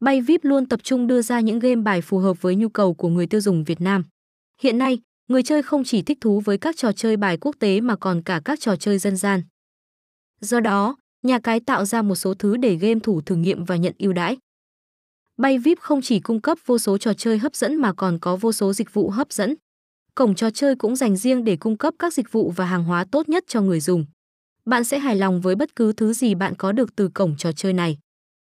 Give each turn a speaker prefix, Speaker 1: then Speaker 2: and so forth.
Speaker 1: Bay VIP luôn tập trung đưa ra những game bài phù hợp với nhu cầu của người tiêu dùng Việt Nam. Hiện nay, người chơi không chỉ thích thú với các trò chơi bài quốc tế mà còn cả các trò chơi dân gian. Do đó, nhà cái tạo ra một số thứ để game thủ thử nghiệm và nhận ưu đãi. Bay VIP không chỉ cung cấp vô số trò chơi hấp dẫn mà còn có vô số dịch vụ hấp dẫn. Cổng trò chơi cũng dành riêng để cung cấp các dịch vụ và hàng hóa tốt nhất cho người dùng. Bạn sẽ hài lòng với bất cứ thứ gì bạn có được từ cổng trò chơi này.